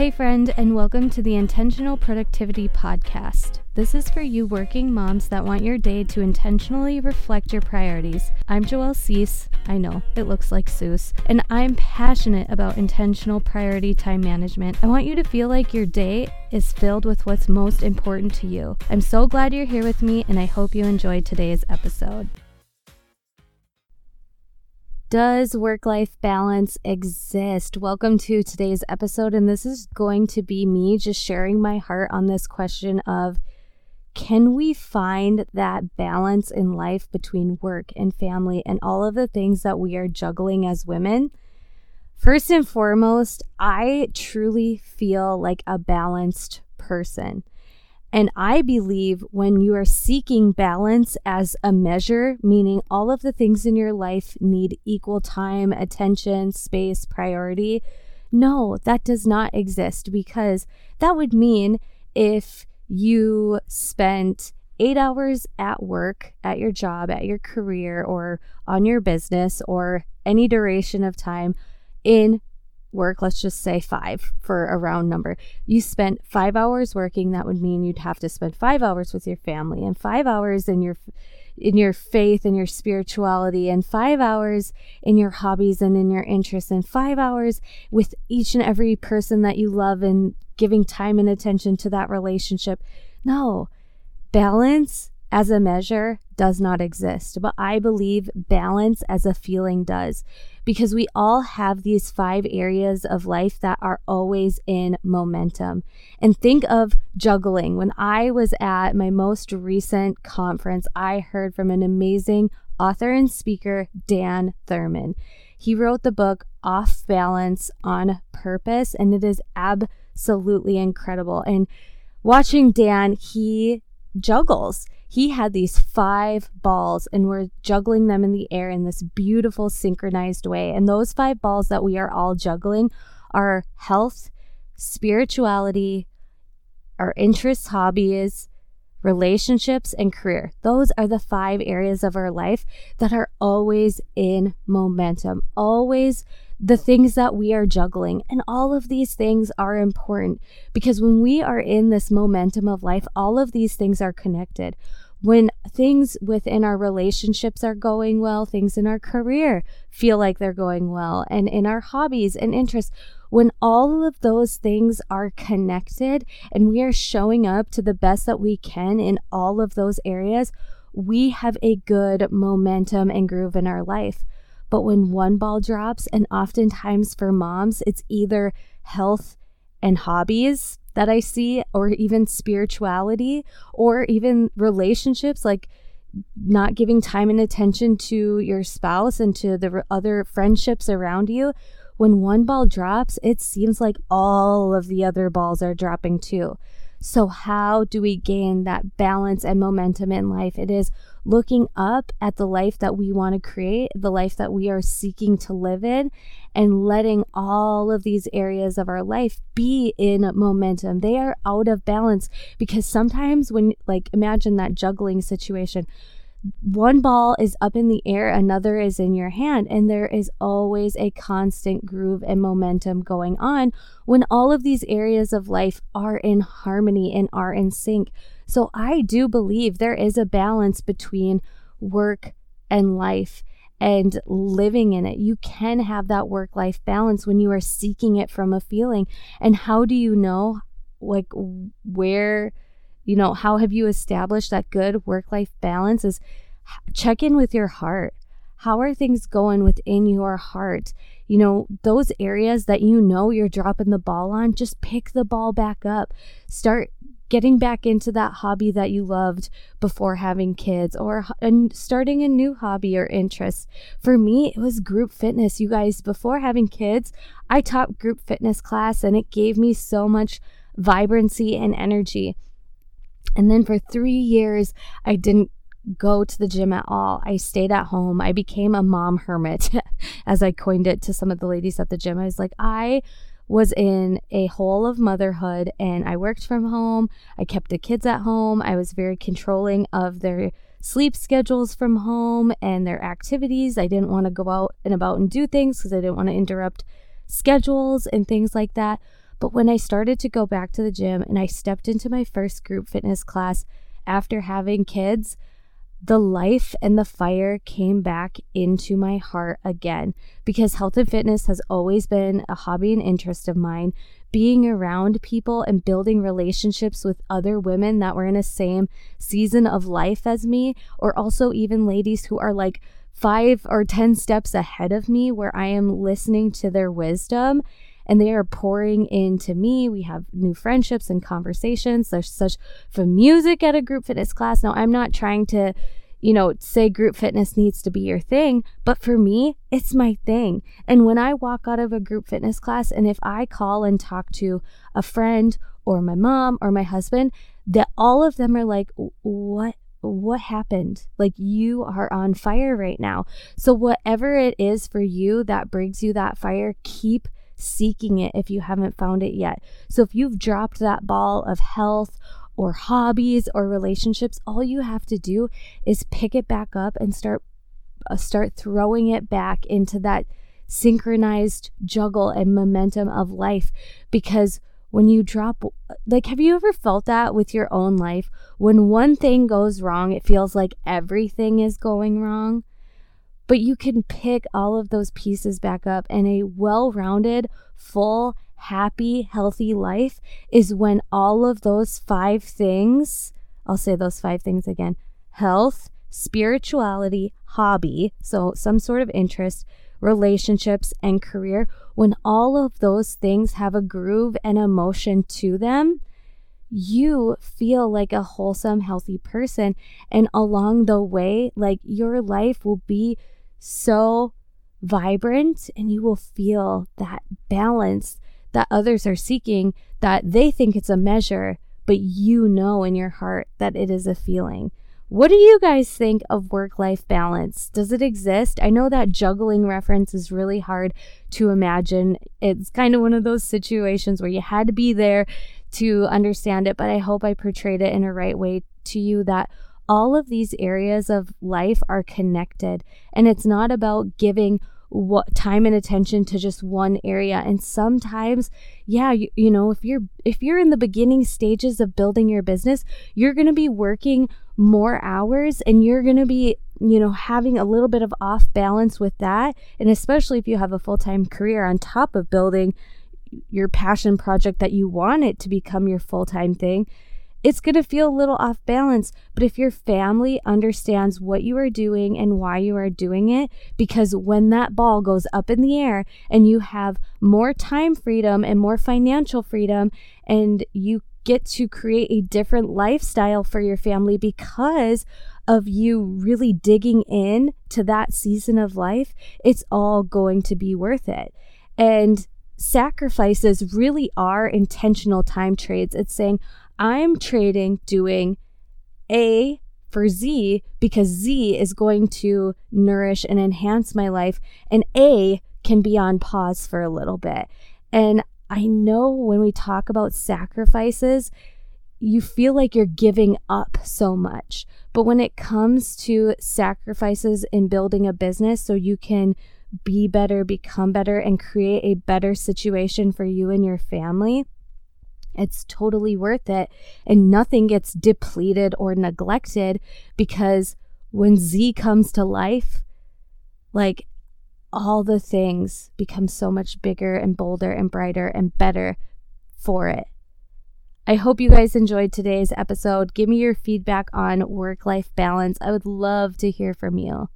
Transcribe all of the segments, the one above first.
Hey, friend, and welcome to the Intentional Productivity Podcast. This is for you working moms that want your day to intentionally reflect your priorities. I'm Joelle Cease. I know, it looks like Seuss. And I'm passionate about intentional priority time management. I want you to feel like your day is filled with what's most important to you. I'm so glad you're here with me, and I hope you enjoyed today's episode. Does work life balance exist? Welcome to today's episode. And this is going to be me just sharing my heart on this question of can we find that balance in life between work and family and all of the things that we are juggling as women? First and foremost, I truly feel like a balanced person. And I believe when you are seeking balance as a measure, meaning all of the things in your life need equal time, attention, space, priority, no, that does not exist because that would mean if you spent eight hours at work, at your job, at your career, or on your business, or any duration of time in work, let's just say five for a round number. You spent five hours working, that would mean you'd have to spend five hours with your family and five hours in your in your faith and your spirituality and five hours in your hobbies and in your interests and five hours with each and every person that you love and giving time and attention to that relationship. No. Balance as a measure does not exist, but I believe balance as a feeling does because we all have these five areas of life that are always in momentum. And think of juggling. When I was at my most recent conference, I heard from an amazing author and speaker, Dan Thurmon. He wrote the book Off Balance on Purpose, and it is absolutely incredible. And watching Dan, he juggles he had these five balls and we're juggling them in the air in this beautiful synchronized way. And those five balls that we are all juggling are health, spirituality, our interests, hobbies, relationships, and career. Those are the five areas of our life that are always in momentum, always the things that we are juggling. And all of these things are important because when we are in this momentum of life, all of these things are connected. When things within our relationships are going well, things in our career feel like they're going well, and in our hobbies and interests, when all of those things are connected and we are showing up to the best that we can in all of those areas, we have a good momentum and groove in our life. But when one ball drops, and oftentimes for moms, it's either health and hobbies that I see, or even spirituality, or even relationships like not giving time and attention to your spouse and to the other friendships around you. When one ball drops, it seems like all of the other balls are dropping too. So, how do we gain that balance and momentum in life? It is looking up at the life that we want to create, the life that we are seeking to live in, and letting all of these areas of our life be in momentum. They are out of balance because sometimes, when, like, imagine that juggling situation one ball is up in the air, another is in your hand, and there is always a constant groove and momentum going on when all of these areas of life are in harmony and are in sync. So, I do believe there is a balance between work and life and living in it. You can have that work life balance when you are seeking it from a feeling. And how do you know, like, where? you know, how have you established that good work life balance? Is check in with your heart. How are things going within your heart? You know, those areas that you know you're dropping the ball on, just pick the ball back up. Start getting back into that hobby that you loved before having kids or starting a new hobby or interest. For me, it was group fitness. You guys, before having kids, I taught group fitness class and it gave me so much vibrancy and energy. And then for three years, I didn't go to the gym at all. I stayed at home. I became a mom hermit, as I coined it to some of the ladies at the gym. I was like, I was in a hole of motherhood and I worked from home. I kept the kids at home. I was very controlling of their sleep schedules from home and their activities. I didn't want to go out and about and do things because I didn't want to interrupt schedules and things like that. But when I started to go back to the gym and I stepped into my first group fitness class after having kids, the life and the fire came back into my heart again because health and fitness has always been a hobby and interest of mine. Being around people and building relationships with other women that were in the same season of life as me, or also even ladies who are like five or 10 steps ahead of me, where I am listening to their wisdom and they are pouring into me. We have new friendships and conversations. There's such from music at a group fitness class. Now, I'm not trying to, you know, say group fitness needs to be your thing, but for me, it's my thing. And when I walk out of a group fitness class and if I call and talk to a friend or my mom or my husband, that all of them are like, what what happened? Like you are on fire right now. So whatever it is for you that brings you that fire, keep seeking it if you haven't found it yet. So if you've dropped that ball of health or hobbies or relationships, all you have to do is pick it back up and start uh, start throwing it back into that synchronized juggle and momentum of life. Because when you drop like have you ever felt that with your own life? When one thing goes wrong it feels like everything is going wrong but you can pick all of those pieces back up, and a well rounded, full, happy, healthy life is when all of those five things I'll say those five things again health, spirituality, hobby, so some sort of interest, relationships, and career when all of those things have a groove and emotion to them you feel like a wholesome, healthy person. And along the way, like your life will be so vibrant and you will feel that balance that others are seeking that they think it's a measure, but you know in your heart that it is a feeling. What do you guys think of work life balance? Does it exist? I know that juggling reference is really hard to imagine. It's kind of one of those situations where you had to be there to understand it, but I hope I portrayed it in a right way to you that all of these areas of life are connected. And it's not about giving what time and attention to just one area. And sometimes yeah you, you know if you're if you're in the beginning stages of building your business you're going to be working more hours and you're going to be you know having a little bit of off balance with that. And especially if you have a full-time career on top of building your passion project that you want it to become your full-time thing it's going to feel a little off balance. But if your family understands what you are doing and why you are doing it, because when that ball goes up in the air and you have more time freedom and more financial freedom, and you get to create a different lifestyle for your family because of you really digging in to that season of life, it's all going to be worth it. And sacrifices really are intentional time trades. It's saying, I'm trading doing A for Z because Z is going to nourish and enhance my life, and A can be on pause for a little bit. And I know when we talk about sacrifices, you feel like you're giving up so much. But when it comes to sacrifices in building a business so you can be better, become better, and create a better situation for you and your family, it's totally worth it. And nothing gets depleted or neglected because when Z comes to life, like all the things become so much bigger and bolder and brighter and better for it. I hope you guys enjoyed today's episode. Give me your feedback on work life balance. I would love to hear from you.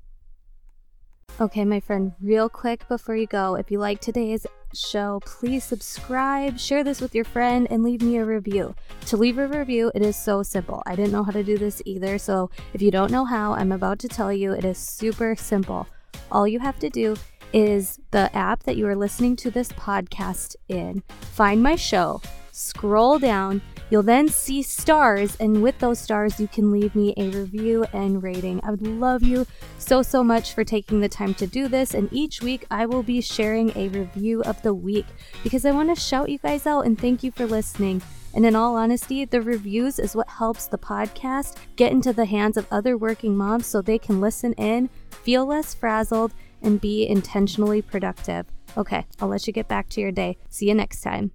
Okay, my friend, real quick before you go, if you like today's show, please subscribe, share this with your friend, and leave me a review. To leave a review, it is so simple. I didn't know how to do this either, so if you don't know how, I'm about to tell you it is super simple. All you have to do is the app that you are listening to this podcast in, find my show, scroll down You'll then see stars, and with those stars, you can leave me a review and rating. I would love you so, so much for taking the time to do this. And each week, I will be sharing a review of the week because I want to shout you guys out and thank you for listening. And in all honesty, the reviews is what helps the podcast get into the hands of other working moms so they can listen in, feel less frazzled, and be intentionally productive. Okay, I'll let you get back to your day. See you next time.